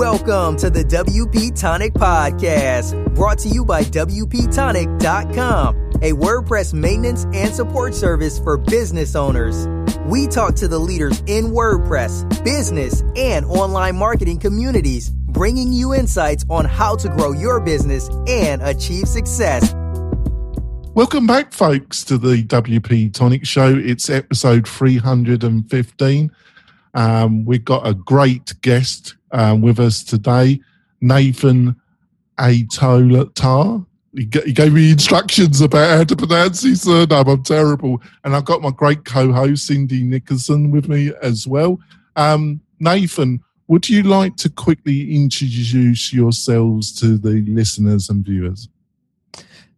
Welcome to the WP Tonic Podcast, brought to you by WPTonic.com, a WordPress maintenance and support service for business owners. We talk to the leaders in WordPress, business, and online marketing communities, bringing you insights on how to grow your business and achieve success. Welcome back, folks, to the WP Tonic Show. It's episode 315. Um, we've got a great guest um, with us today, Nathan Atolatar. He, he gave me instructions about how to pronounce his surname. I'm terrible. And I've got my great co host, Cindy Nicholson, with me as well. Um, Nathan, would you like to quickly introduce yourselves to the listeners and viewers?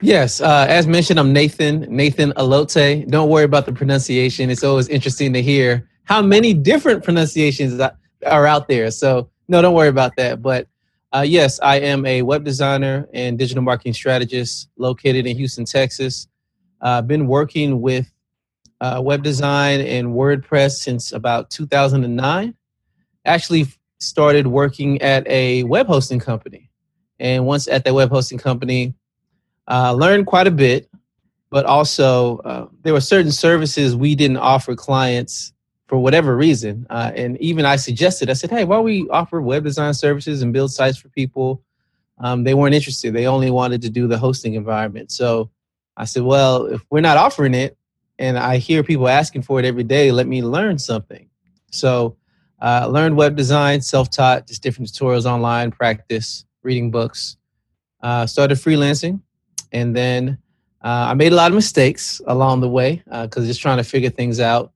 Yes, uh, as mentioned, I'm Nathan, Nathan Allotey. Don't worry about the pronunciation. It's always interesting to hear how many different pronunciations are out there. So no, don't worry about that. But uh, yes, I am a web designer and digital marketing strategist located in Houston, Texas. I've uh, been working with uh, web design and WordPress since about 2009. Actually, started working at a web hosting company, and once at that web hosting company, uh, learned quite a bit. But also, uh, there were certain services we didn't offer clients for whatever reason. Uh, and even I suggested, I said, hey, why don't we offer web design services and build sites for people? Um, they weren't interested. They only wanted to do the hosting environment. So I said, well, if we're not offering it and I hear people asking for it every day, let me learn something. So uh, learned web design, self taught, just different tutorials online, practice, reading books. Uh, started freelancing. And then uh, I made a lot of mistakes along the way because uh, just trying to figure things out.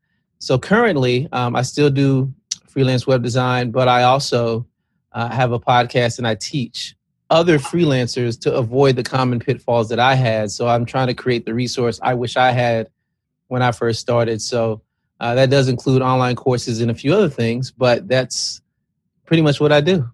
So currently, um, I still do freelance web design, but I also uh, have a podcast and I teach other freelancers to avoid the common pitfalls that I had. So I'm trying to create the resource I wish I had when I first started. So uh, that does include online courses and a few other things, but that's pretty much what I do.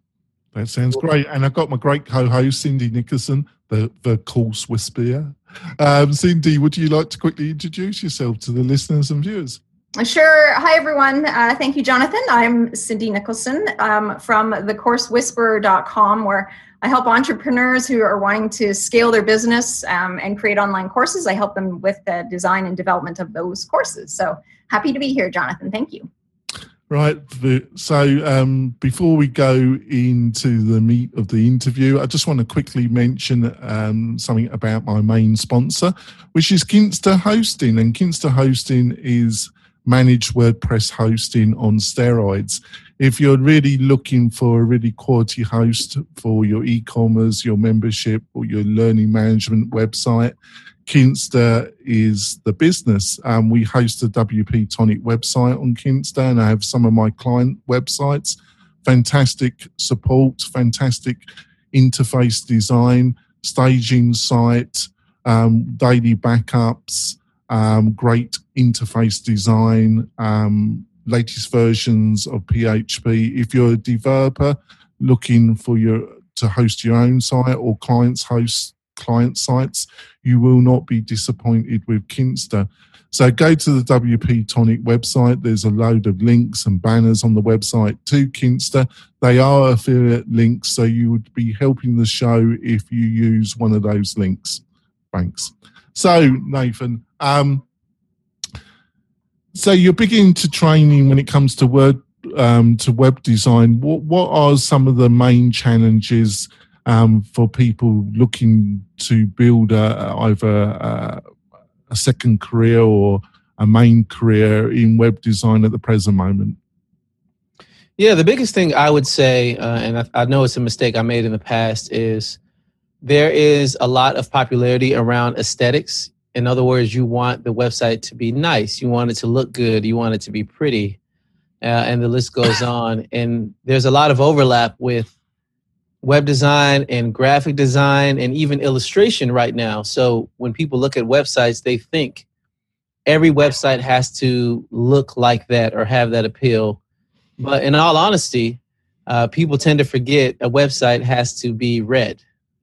That sounds great. And I've got my great co host, Cindy Nicholson, the, the course whisperer. Um, Cindy, would you like to quickly introduce yourself to the listeners and viewers? Sure. Hi, everyone. Uh, thank you, Jonathan. I'm Cindy Nicholson um, from thecoursewhisperer.com, where I help entrepreneurs who are wanting to scale their business um, and create online courses. I help them with the design and development of those courses. So happy to be here, Jonathan. Thank you. Right. So um, before we go into the meat of the interview, I just want to quickly mention um, something about my main sponsor, which is Kinsta Hosting. And Kinsta Hosting is managed WordPress hosting on steroids. If you're really looking for a really quality host for your e-commerce, your membership, or your learning management website, Kinsta is the business. Um, we host a WP Tonic website on Kinsta, and I have some of my client websites. Fantastic support, fantastic interface design, staging site, um, daily backups, um, great interface design, um, latest versions of PHP. If you're a developer looking for your to host your own site or clients host client sites, you will not be disappointed with Kinsta. So go to the WP Tonic website. There's a load of links and banners on the website to Kinsta. They are affiliate links, so you would be helping the show if you use one of those links. Thanks. So, Nathan, um, so you're big into training when it comes to word um, to web design. What what are some of the main challenges um, for people looking to build a, either a, a, second career or a main career in web design at the present moment? Yeah, the biggest thing I would say, uh, and I, I know it's a mistake I made in the past, is there is a lot of popularity around aesthetics. In other words, you want the website to be nice, you want it to look good, you want it to be pretty, uh, and the list goes on. And there's a lot of overlap with web design and graphic design and even illustration right now. So when people look at websites, they think every website has to look like that or have that appeal. But in all honesty, uh, people tend to forget a website has to be read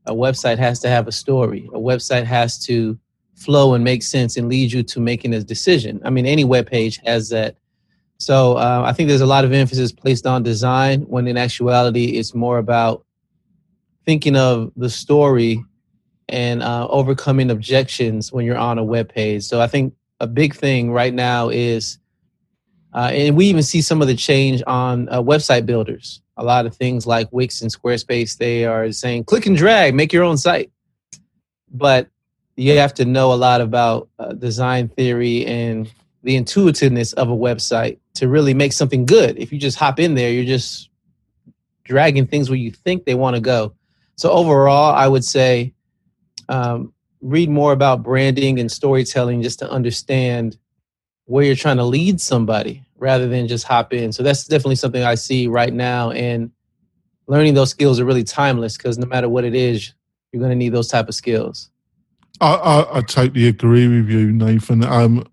a website has to have a story. A website has to flow and make sense and lead you to making a decision. I mean, any web page has that So uh, I think there's a lot of emphasis placed on design when in actuality it's more about thinking of the story and uh, overcoming objections when you're on a web page. So I think a big thing right now is, uh, and we even see some of the change on uh, website builders. A lot of things like Wix and Squarespace, they are saying click and drag, make your own site. But you have to know a lot about uh, design theory and the intuitiveness of a website to really make something good. If you just hop in there, you're just dragging things where you think they want to go. So overall, I would say um, read more about branding and storytelling just to understand where you're trying to lead somebody rather than just hop in. So that's definitely something I see right now. And learning those skills are really timeless because no matter what it is, you're going to need those type of skills. I, I, I totally agree with you, Nathan. Um,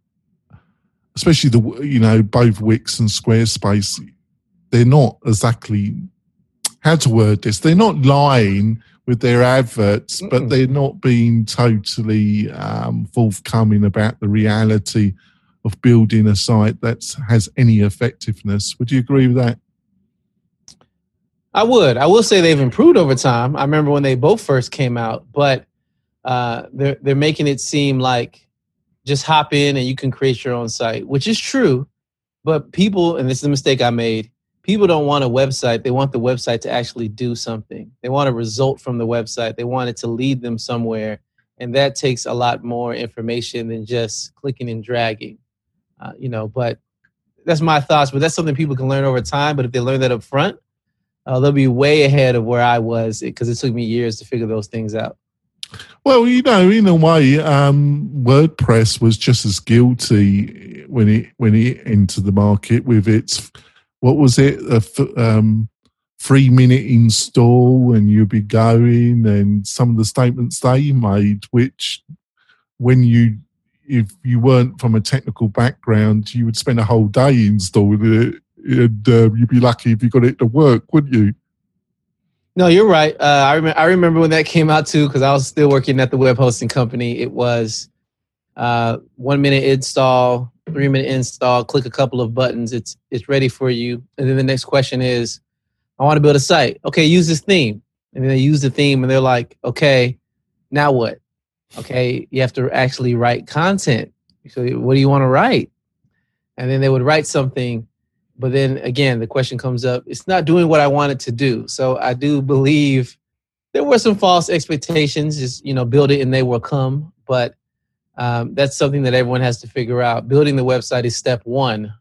especially the you know both Wix and Squarespace, they're not exactly how to word this. They're not lying with their adverts, Mm-mm. but they're not being totally um, forthcoming about the reality of building a site that has any effectiveness. Would you agree with that? I would. I will say they've improved over time. I remember when they both first came out, but uh, they're they're making it seem like just hop in and you can create your own site, which is true. But people, and this is a mistake I made, people don't want a website. They want the website to actually do something. They want a result from the website. They want it to lead them somewhere. And that takes a lot more information than just clicking and dragging. Uh, you know, but that's my thoughts. But that's something people can learn over time. But if they learn that up front, uh, they'll be way ahead of where I was because it took me years to figure those things out. Well, you know, in a way, um, WordPress was just as guilty when it when it entered the market with its what was it a um, three minute install and you'd be going and some of the statements they made, which when you if you weren't from a technical background, you would spend a whole day installing it, and uh, you'd be lucky if you got it to work, wouldn't you? No, you're right. Uh, I remember. I remember when that came out too, because I was still working at the web hosting company. It was uh, one minute install, three minute install. Click a couple of buttons. It's it's ready for you. And then the next question is, I want to build a site. Okay, use this theme. And then they use the theme, and they're like, okay, now what? Okay, you have to actually write content. So what do you want to write? And then they would write something but then again the question comes up it's not doing what i wanted to do. So i do believe there were some false expectations just you know build it and they will come. But um, that's something that everyone has to figure out. Building the website is step one.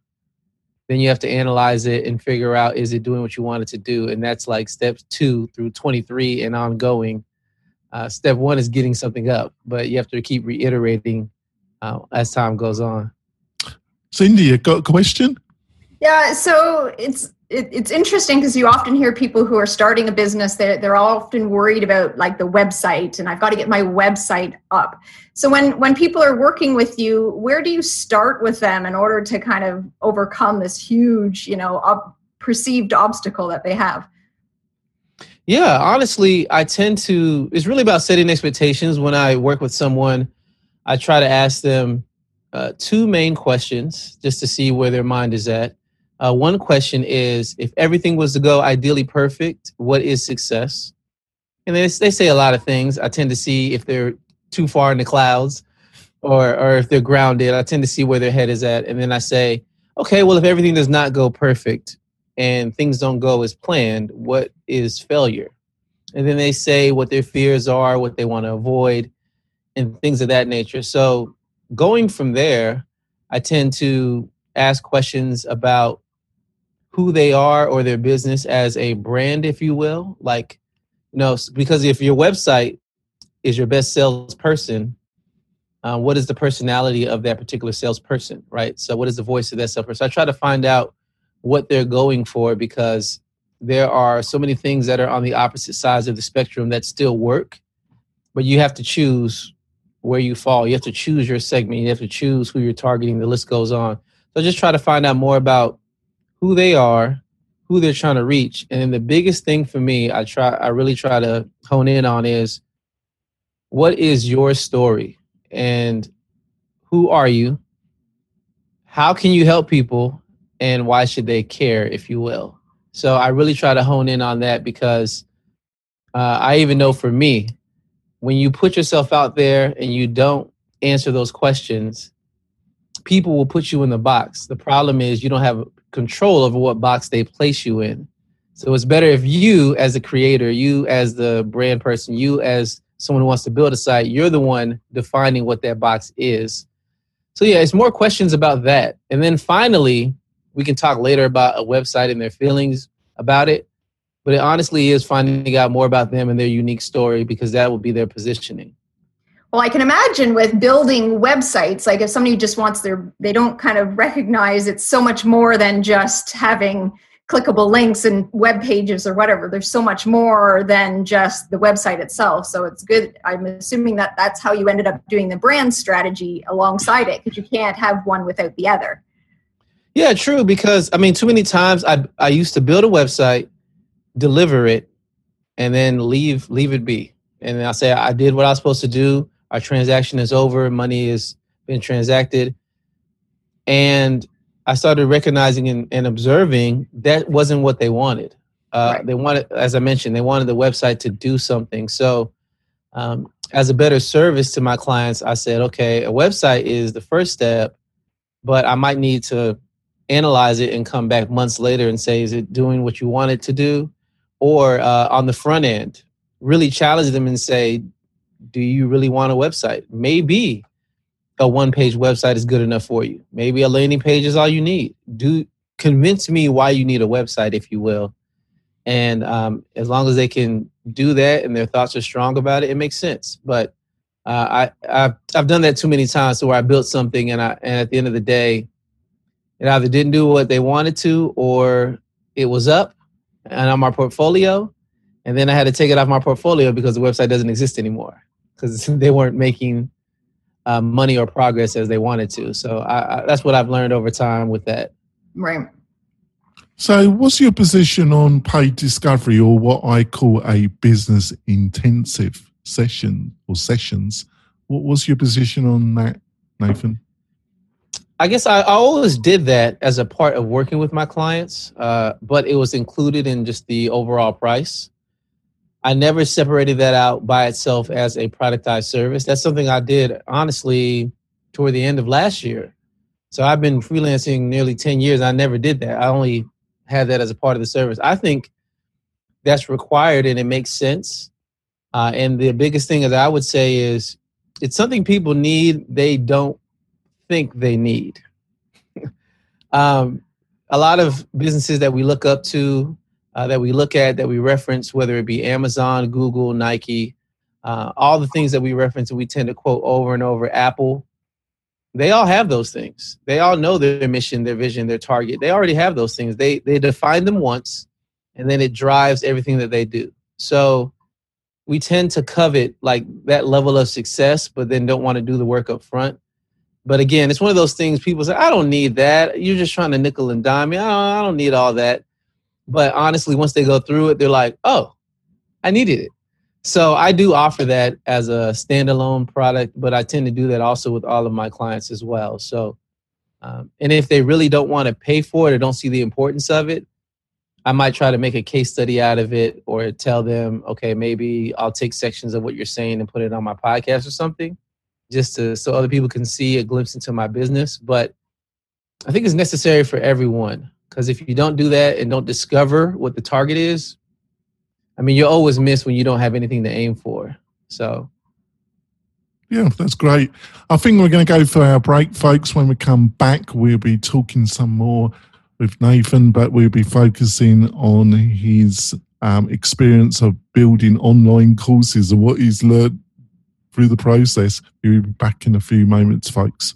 Then you have to analyze it and figure out is it doing what you wanted to do? And that's like step two through 23 and ongoing. Uh, step one is getting something up but you have to keep reiterating uh, as time goes on. Cindy a question yeah, so it's it, it's interesting because you often hear people who are starting a business they're, they're often worried about like the website and i've got to get my website up. So when when people are working with you where do you start with them in order to kind of overcome this huge you know perceived obstacle that they have? Yeah honestly i tend to it's really about setting expectations. When i work with someone i try to ask them uh, two main questions just to see where their mind is at uh, one question is if everything was to go ideally perfect, what is success? And they, they say a lot of things. I tend to see if they're too far in the clouds or, or if they're grounded. I tend to see where their head is at. And then I say, okay, well, if everything does not go perfect and things don't go as planned, what is failure? And then they say what their fears are, what they want to avoid, and things of that nature. So going from there, I tend to ask questions about who they are or their business as a brand, if you will. Like, you know, because if your website is your best salesperson, uh, what is the personality of that particular salesperson, right? So, what is the voice of that salesperson? I try to find out what they're going for because there are so many things that are on the opposite sides of the spectrum that still work, but you have to choose where you fall. You have to choose your segment. You have to choose who you're targeting. The list goes on. So, just try to find out more about who they are, who they're trying to reach. And the biggest thing for me, I try I really try to hone in on is what is your story and who are you? How can you help people? and why should they care, if you will. So I really try to hone in on that because uh, I even know for me, when you put yourself out there and you don't answer those questions, people will put you in the box. The problem is you don't have control over what box they place you in. So it's better if you, as a creator, you as the brand person, you as someone who wants to build a site, you're the one defining what that box is. So yeah, it's more questions about that. And then finally, we can talk later about a website and their feelings about it. But it honestly is finding out more about them and their unique story because that will be their positioning. Well, I can imagine with building websites, like if somebody just wants their, they don't kind of recognize it's so much more than just having clickable links and web pages or whatever. There's so much more than just the website itself. So it's good. I'm assuming that that's how you ended up doing the brand strategy alongside it because you can't have one without the other. Yeah, true. Because I mean, too many times I I used to build a website, deliver it, and then leave leave it be. And I say I did what I was supposed to do. Our transaction is over. Money has been transacted, and I started recognizing and, and observing that wasn't what they wanted. Uh, right. They wanted, as I mentioned, they wanted the website to do something. So, um, as a better service to my clients, I said, okay, a website is the first step, but I might need to analyze it and come back months later and say, is it doing what you want it to do? Or uh, on the front end, really challenge them and say, do you really want a website? Maybe a one page website is good enough for you. Maybe a landing page is all you need. Do convince me why you need a website, if you will. And um, as long as they can do that and their thoughts are strong about it, it makes sense. But uh, I, I've, I've done that too many times to where I built something and I, and at the end of the day, it either didn't do what they wanted to or it was up and on my portfolio. And then I had to take it off my portfolio because the website doesn't exist anymore because they weren't making uh, money or progress as they wanted to. So I, I, that's what I've learned over time with that. Right. So, what's your position on paid discovery or what I call a business intensive session or sessions? What was your position on that, Nathan? I guess I, I, always did that as a part of working with my clients, uh, but it was included in just the overall price. I never separated that out by itself as a productized service. That's something I did honestly toward the end of last year. So I've been freelancing nearly 10 years. I never did that. I only had that as a part of the service. I think that's required and it makes sense. Uh, and the biggest thing that I would say is it's something people need, they don't think they need. um, a lot of businesses that we look up to, uh, that we look at, that we reference, whether it be Amazon, Google, Nike, uh, all the things that we reference and we tend to quote over and over, Apple, they all have those things. They all know their mission, their vision, their target. They already have those things. They they define them once, and then it drives everything that they do. So we tend to covet like that level of success, but then don't want to do the work up front. But again, it's one of those things people say, I don't need that. You're just trying to nickel and dime me. I don't, I don't need all that. But honestly, once they go through it, they're like, oh, I needed it. So I do offer that as a standalone product, but I tend to do that also with all of my clients as well. So, um, and if they really don't want to pay for it or don't see the importance of it, I might try to make a case study out of it or tell them, okay, maybe I'll take sections of what you're saying and put it on my podcast or something just to so other people can see a glimpse into my business. But I think it's necessary for everyone because if you don't do that and don't discover what the target is, I mean, you always miss when you don't have anything to aim for. So. Yeah, that's great. I think we're going to go for our break, folks. When we come back, we'll be talking some more with Nathan, but we'll be focusing on his um, experience of building online courses and what he's learned through the process. We'll be back in a few moments, folks.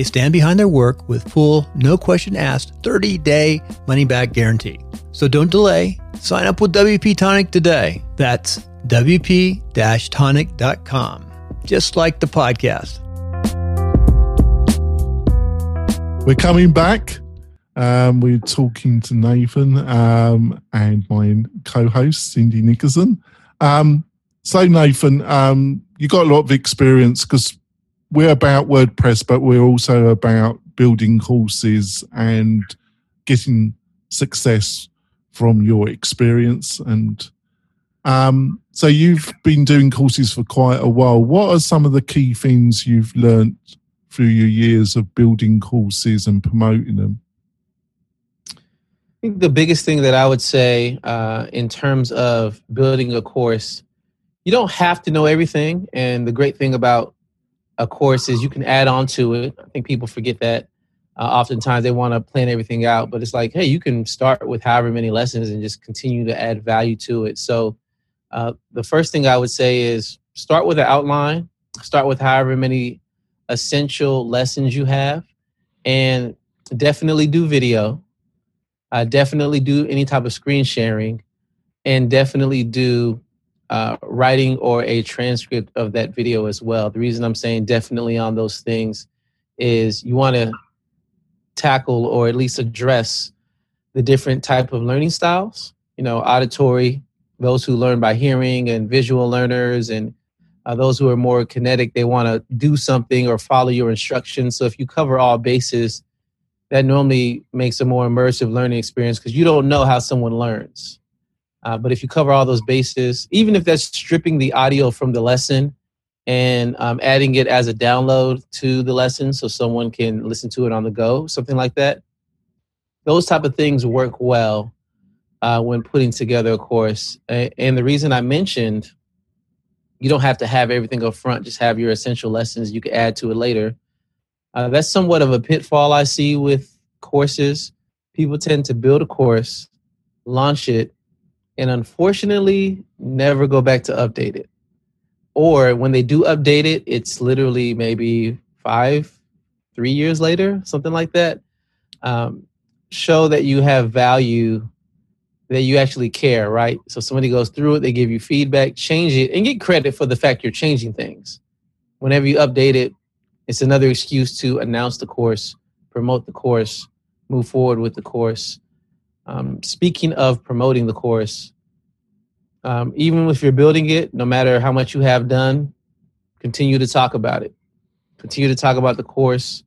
They stand behind their work with full, no question asked, 30 day money back guarantee. So don't delay. Sign up with WP Tonic today. That's wp-tonic.com, just like the podcast. We're coming back. Um, we're talking to Nathan um, and my co-host Cindy Nickerson. Um, so Nathan, um, you got a lot of experience because we're about WordPress, but we're also about building courses and getting success from your experience. And um, so you've been doing courses for quite a while. What are some of the key things you've learned through your years of building courses and promoting them? I think the biggest thing that I would say uh, in terms of building a course, you don't have to know everything. And the great thing about a course is you can add on to it. I think people forget that. Uh, oftentimes they want to plan everything out, but it's like, hey, you can start with however many lessons and just continue to add value to it. So, uh, the first thing I would say is start with an outline, start with however many essential lessons you have and definitely do video uh, definitely do any type of screen sharing and definitely do uh, writing or a transcript of that video as well the reason i'm saying definitely on those things is you want to tackle or at least address the different type of learning styles you know auditory those who learn by hearing and visual learners and uh, those who are more kinetic, they want to do something or follow your instructions. So if you cover all bases, that normally makes a more immersive learning experience because you don't know how someone learns. Uh, but if you cover all those bases, even if that's stripping the audio from the lesson and um, adding it as a download to the lesson so someone can listen to it on the go, something like that, those type of things work well uh, when putting together a course. And the reason I mentioned you don't have to have everything up front just have your essential lessons you can add to it later uh, that's somewhat of a pitfall i see with courses people tend to build a course launch it and unfortunately never go back to update it or when they do update it it's literally maybe five three years later something like that um, show that you have value that you actually care, right? So somebody goes through it, they give you feedback, change it, and get credit for the fact you're changing things. Whenever you update it, it's another excuse to announce the course, promote the course, move forward with the course. Um, speaking of promoting the course, um, even if you're building it, no matter how much you have done, continue to talk about it. Continue to talk about the course.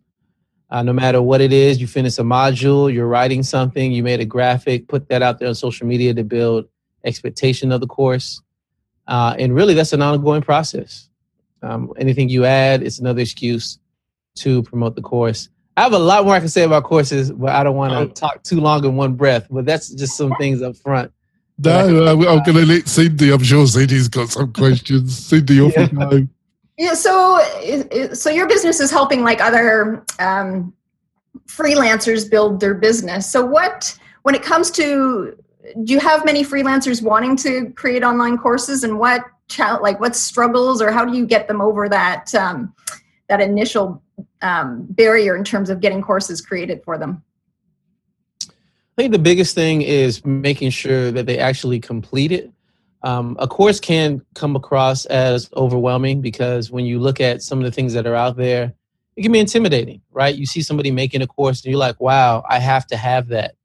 Uh, no matter what it is, you finish a module, you're writing something, you made a graphic, put that out there on social media to build expectation of the course. Uh, and really, that's an ongoing process. Um, anything you add, it's another excuse to promote the course. I have a lot more I can say about courses, but I don't want to oh. talk too long in one breath. But that's just some things up front. No, I'm, I'm going to let Cindy. I'm sure Cindy's got some questions. Cindy, off yeah. you go. Yeah, so so your business is helping like other um, freelancers build their business. So what when it comes to do you have many freelancers wanting to create online courses and what like what struggles or how do you get them over that um, that initial um, barrier in terms of getting courses created for them? I think the biggest thing is making sure that they actually complete it um, a course can come across as overwhelming because when you look at some of the things that are out there, it can be intimidating, right? You see somebody making a course and you're like, wow, I have to have that.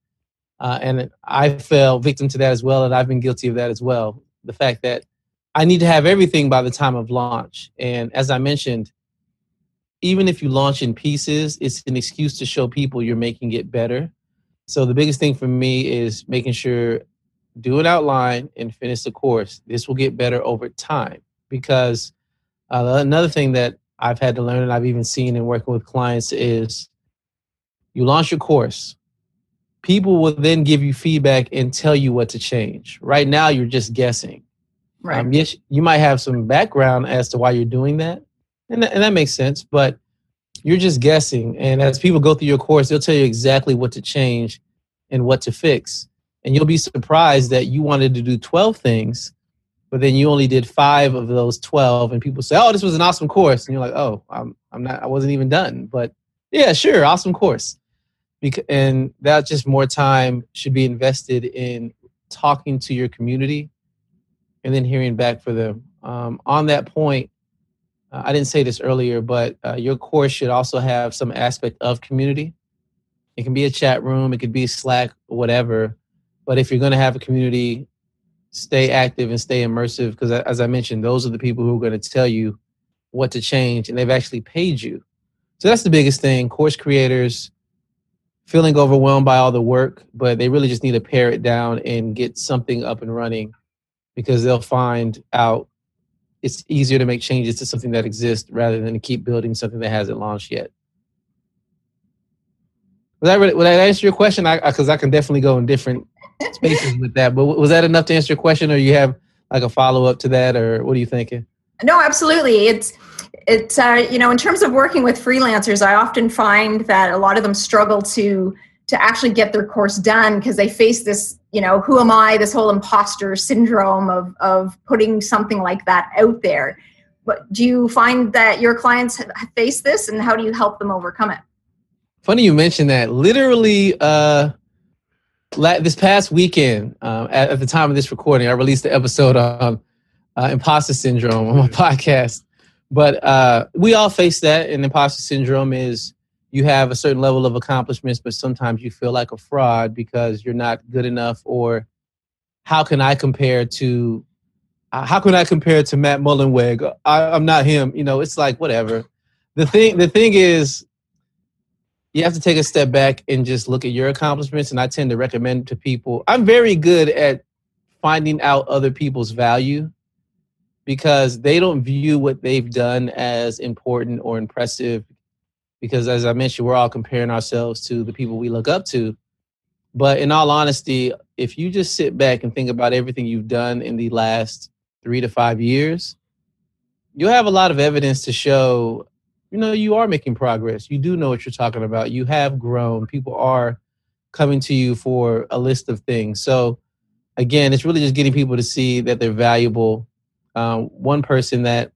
Uh, and I fell victim to that as well, and I've been guilty of that as well. The fact that I need to have everything by the time of launch. And as I mentioned, even if you launch in pieces, it's an excuse to show people you're making it better. So the biggest thing for me is making sure do an outline and finish the course. This will get better over time because uh, another thing that I've had to learn and I've even seen in working with clients is you launch your course. People will then give you feedback and tell you what to change. Right now, you're just guessing. Right. Um, yes, you might have some background as to why you're doing that, and that, and that makes sense. But you're just guessing. And as people go through your course, they'll tell you exactly what to change and what to fix and you'll be surprised that you wanted to do 12 things but then you only did five of those 12 and people say oh this was an awesome course and you're like oh i'm, I'm not i wasn't even done but yeah sure awesome course because, and that just more time should be invested in talking to your community and then hearing back for them. Um, on that point, uh, I didn't say this earlier, but uh, your course should also have some aspect of community. It can be a chat room, it could be Slack, whatever. But if you're going to have a community, stay active and stay immersive because, as I mentioned, those are the people who are going to tell you what to change, and they've actually paid you. So that's the biggest thing. Course creators feeling overwhelmed by all the work, but they really just need to pare it down and get something up and running because they'll find out it's easier to make changes to something that exists rather than to keep building something that hasn't launched yet. Was that really, would that answer your question? I because I, I, can definitely go in different spaces with that. But was that enough to answer your question, or you have like a follow up to that, or what are you thinking? No, absolutely. It's it's uh, you know in terms of working with freelancers, I often find that a lot of them struggle to to actually get their course done because they face this you know who am I this whole imposter syndrome of of putting something like that out there. But do you find that your clients have face this, and how do you help them overcome it? Funny you mentioned that. Literally, uh, this past weekend, uh, at, at, the time of this recording, I released the episode on uh, imposter syndrome on my podcast. But uh, we all face that, and imposter syndrome is you have a certain level of accomplishments, but sometimes you feel like a fraud because you're not good enough, or how can I compare to uh, how can I compare to Matt Mullenweg? I, I'm not him. You know, it's like whatever. The thing the thing is, you have to take a step back and just look at your accomplishments. And I tend to recommend to people. I'm very good at finding out other people's value because they don't view what they've done as important or impressive. Because as I mentioned, we're all comparing ourselves to the people we look up to. But in all honesty, if you just sit back and think about everything you've done in the last three to five years, you'll have a lot of evidence to show, you know, you are making progress. You do know what you're talking about. You have grown. People are coming to you for a list of things. So, again, it's really just getting people to see that they're valuable um, one person that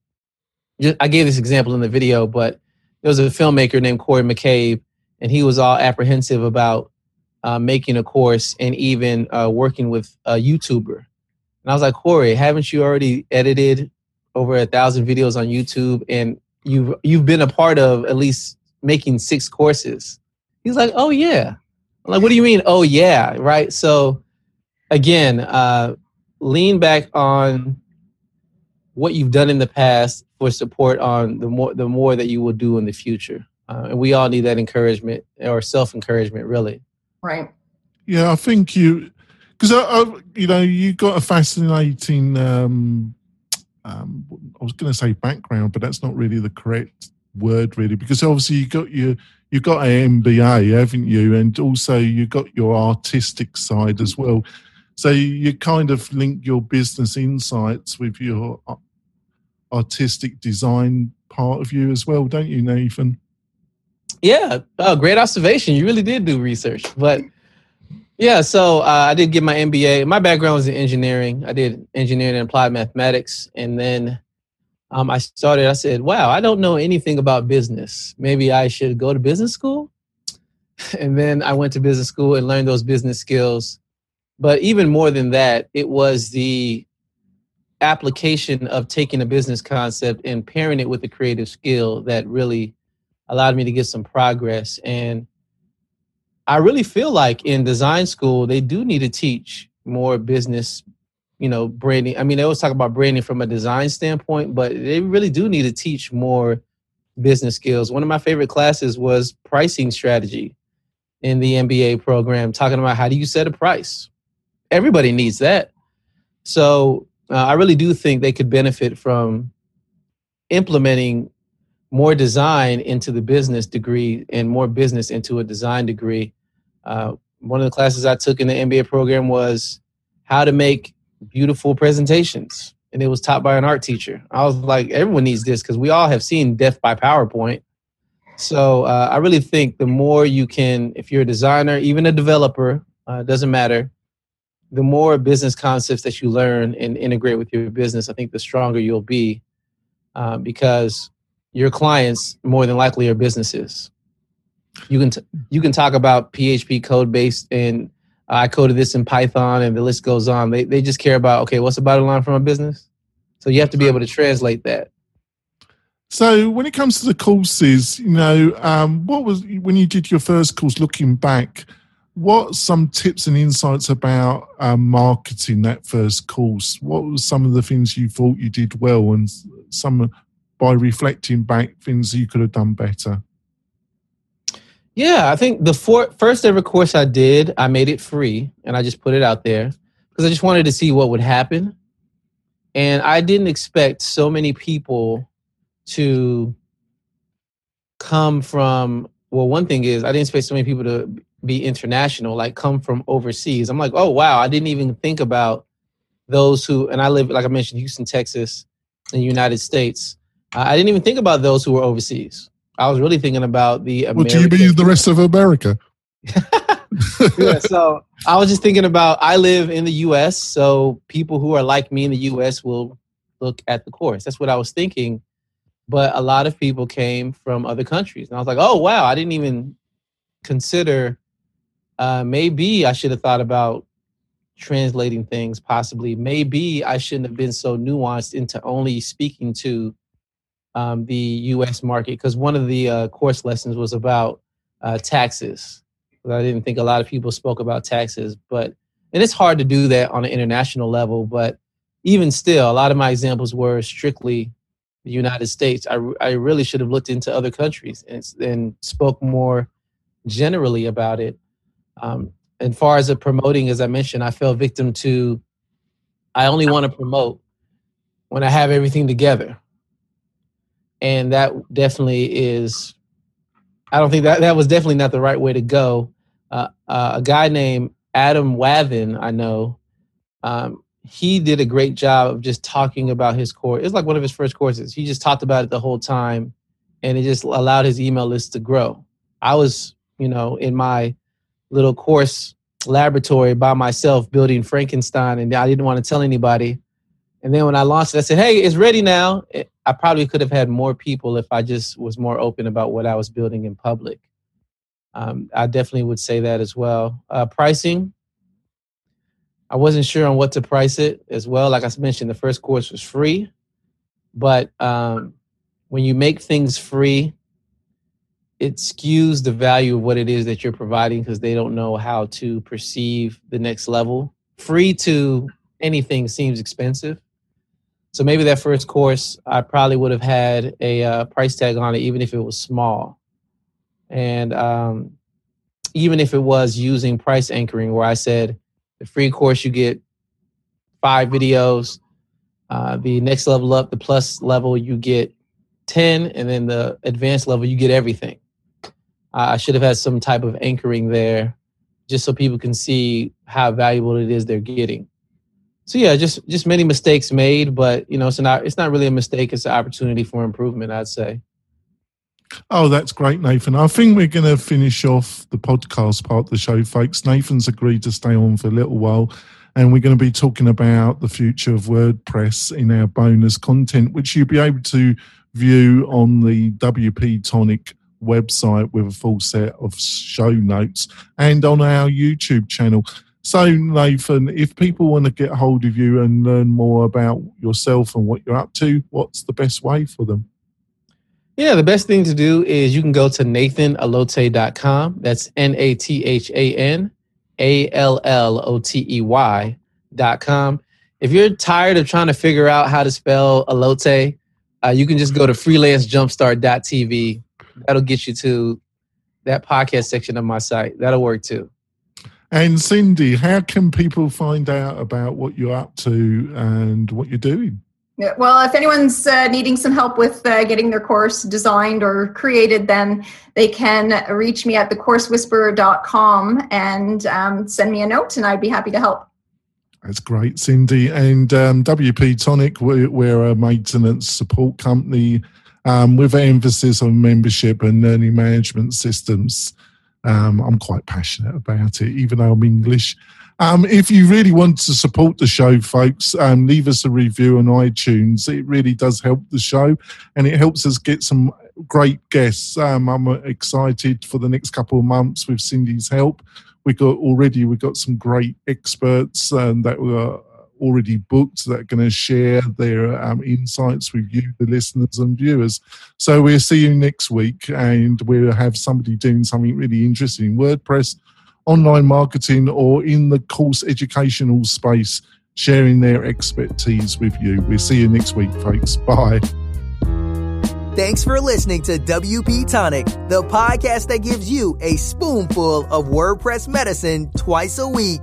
just, I gave this example in the video, but there was a filmmaker named Corey McCabe, and he was all apprehensive about uh, making a course and even uh, working with a YouTuber. And I was like, Corey, haven't you already edited over a thousand videos on YouTube, and you've you've been a part of at least making six courses? He's like, Oh yeah. I'm like, what do you mean? Oh yeah, right. So again, uh, lean back on what you've done in the past for support on the more the more that you will do in the future. Uh, and we all need that encouragement or self encouragement, really. Right. Yeah, I think you because I, I, you know you got a fascinating. Um, um, I was going to say background, but that's not really the correct word, really, because obviously you got your you got an MBA, haven't you? And also you got your artistic side as well. So you kind of link your business insights with your artistic design part of you as well, don't you, Nathan? Yeah, oh, great observation. You really did do research, but yeah. So uh, I did get my MBA. My background was in engineering. I did engineering and applied mathematics, and then um, I started. I said, "Wow, I don't know anything about business. Maybe I should go to business school." And then I went to business school and learned those business skills. But even more than that, it was the application of taking a business concept and pairing it with a creative skill that really allowed me to get some progress. And I really feel like in design school, they do need to teach more business, you know, branding. I mean, they always talk about branding from a design standpoint, but they really do need to teach more business skills. One of my favorite classes was pricing strategy in the MBA program, talking about how do you set a price. Everybody needs that. So uh, I really do think they could benefit from implementing more design into the business degree and more business into a design degree. Uh, one of the classes I took in the MBA program was how to make beautiful presentations, and it was taught by an art teacher. I was like, everyone needs this because we all have seen death by PowerPoint. So uh, I really think the more you can, if you're a designer, even a developer, uh, doesn't matter, the more business concepts that you learn and integrate with your business, I think the stronger you'll be uh, because your clients more than likely are businesses. You can t- you can talk about PHP code base and I coded this in Python, and the list goes on. They they just care about okay, what's the bottom line for my business? So you have to be able to translate that. So when it comes to the courses, you know, um, what was when you did your first course? Looking back, what some tips and insights about um, marketing that first course? What were some of the things you thought you did well, and some by reflecting back things you could have done better? Yeah, I think the for, first ever course I did, I made it free and I just put it out there because I just wanted to see what would happen. And I didn't expect so many people to come from well one thing is i didn't expect so many people to be international like come from overseas. I'm like oh wow i didn't even think about those who and i live like i mentioned houston texas in the united states. I didn't even think about those who were overseas. I was really thinking about the American, what do you mean the rest of america? Yeah, so i was just thinking about i live in the us so people who are like me in the us will look at the course. That's what i was thinking but a lot of people came from other countries and i was like oh wow i didn't even consider uh, maybe i should have thought about translating things possibly. Maybe i shouldn't have been so nuanced into only speaking to um, the us market because one of the uh, course lessons was about uh, taxes. I didn't think a lot of people spoke about taxes but and it's hard to do that on an international level but even still a lot of my examples were strictly the United States, I, I really should have looked into other countries and, and spoke more generally about it. Um, and far as the promoting, as I mentioned, I fell victim to I only want to promote when I have everything together. And that definitely is, I don't think that that was definitely not the right way to go. Uh, uh, a guy named Adam Wathan, I know, um, he did a great job of just talking about his course. It's like one of his first courses. He just talked about it the whole time, and it just allowed his email list to grow. I was, you know, in my little course laboratory by myself building Frankenstein, and I didn't want to tell anybody. And then when I launched it, I said, "Hey, it's ready now." I probably could have had more people if I just was more open about what I was building in public. Um, I definitely would say that as well. Uh, pricing, I wasn't sure on what to price it as well. Like I mentioned, the first course was free, but um, when you make things free, it skews the value of what it is that you're providing because they don't know how to perceive the next level. Free to anything seems expensive. So maybe that first course, I probably would have had a uh, price tag on it, even if it was small. And um, even if it was using price anchoring, where I said, the free course, you get five videos. Uh, the next level up, the plus level, you get 10. And then the advanced level, you get everything. I should have had some type of anchoring there just so people can see how valuable it is they're getting. So yeah, just just many mistakes made, but you know, it's not it's not really a mistake. It's an opportunity for improvement, I'd say. Oh, that's great, Nathan. I think we're going to finish off the podcast part of the show, folks. Nathan's agreed to stay on for a little while, and we're going to be talking about the future of WordPress in our bonus content, which you'll be able to view on the WP Tonic website with a full set of show notes and on our YouTube channel. So, Nathan, if people want to get hold of you and learn more about yourself and what you're up to, what's the best way for them? Yeah, the best thing to do is you can go to nathanallotey.com. That's N A T H A N A L L O T E Y.com. If you're tired of trying to figure out how to spell Allotey, uh, you can just go to freelancejumpstart.tv. That'll get you to that podcast section of my site. That'll work too. And Cindy, how can people find out about what you're up to and what you're doing? Yeah, well, if anyone's uh, needing some help with uh, getting their course designed or created, then they can reach me at thecoursewhisperer.com and um, send me a note, and I'd be happy to help. That's great, Cindy. And um, WP Tonic, we're, we're, a maintenance support company um, with emphasis on membership and learning management systems. Um, I'm quite passionate about it, even though I'm English. Um, if you really want to support the show, folks, um, leave us a review on iTunes. It really does help the show and it helps us get some great guests. Um, I'm excited for the next couple of months with Cindy's help. We got already we got some great experts um, that were already booked that are going to share their um, insights with you, the listeners and viewers. So we'll see you next week, and we'll have somebody doing something really interesting in WordPress, online marketing, or in the course educational space, sharing their expertise with you. We'll see you next week, folks. Bye. Thanks for listening to WP Tonic, the podcast that gives you a spoonful of WordPress medicine twice a week.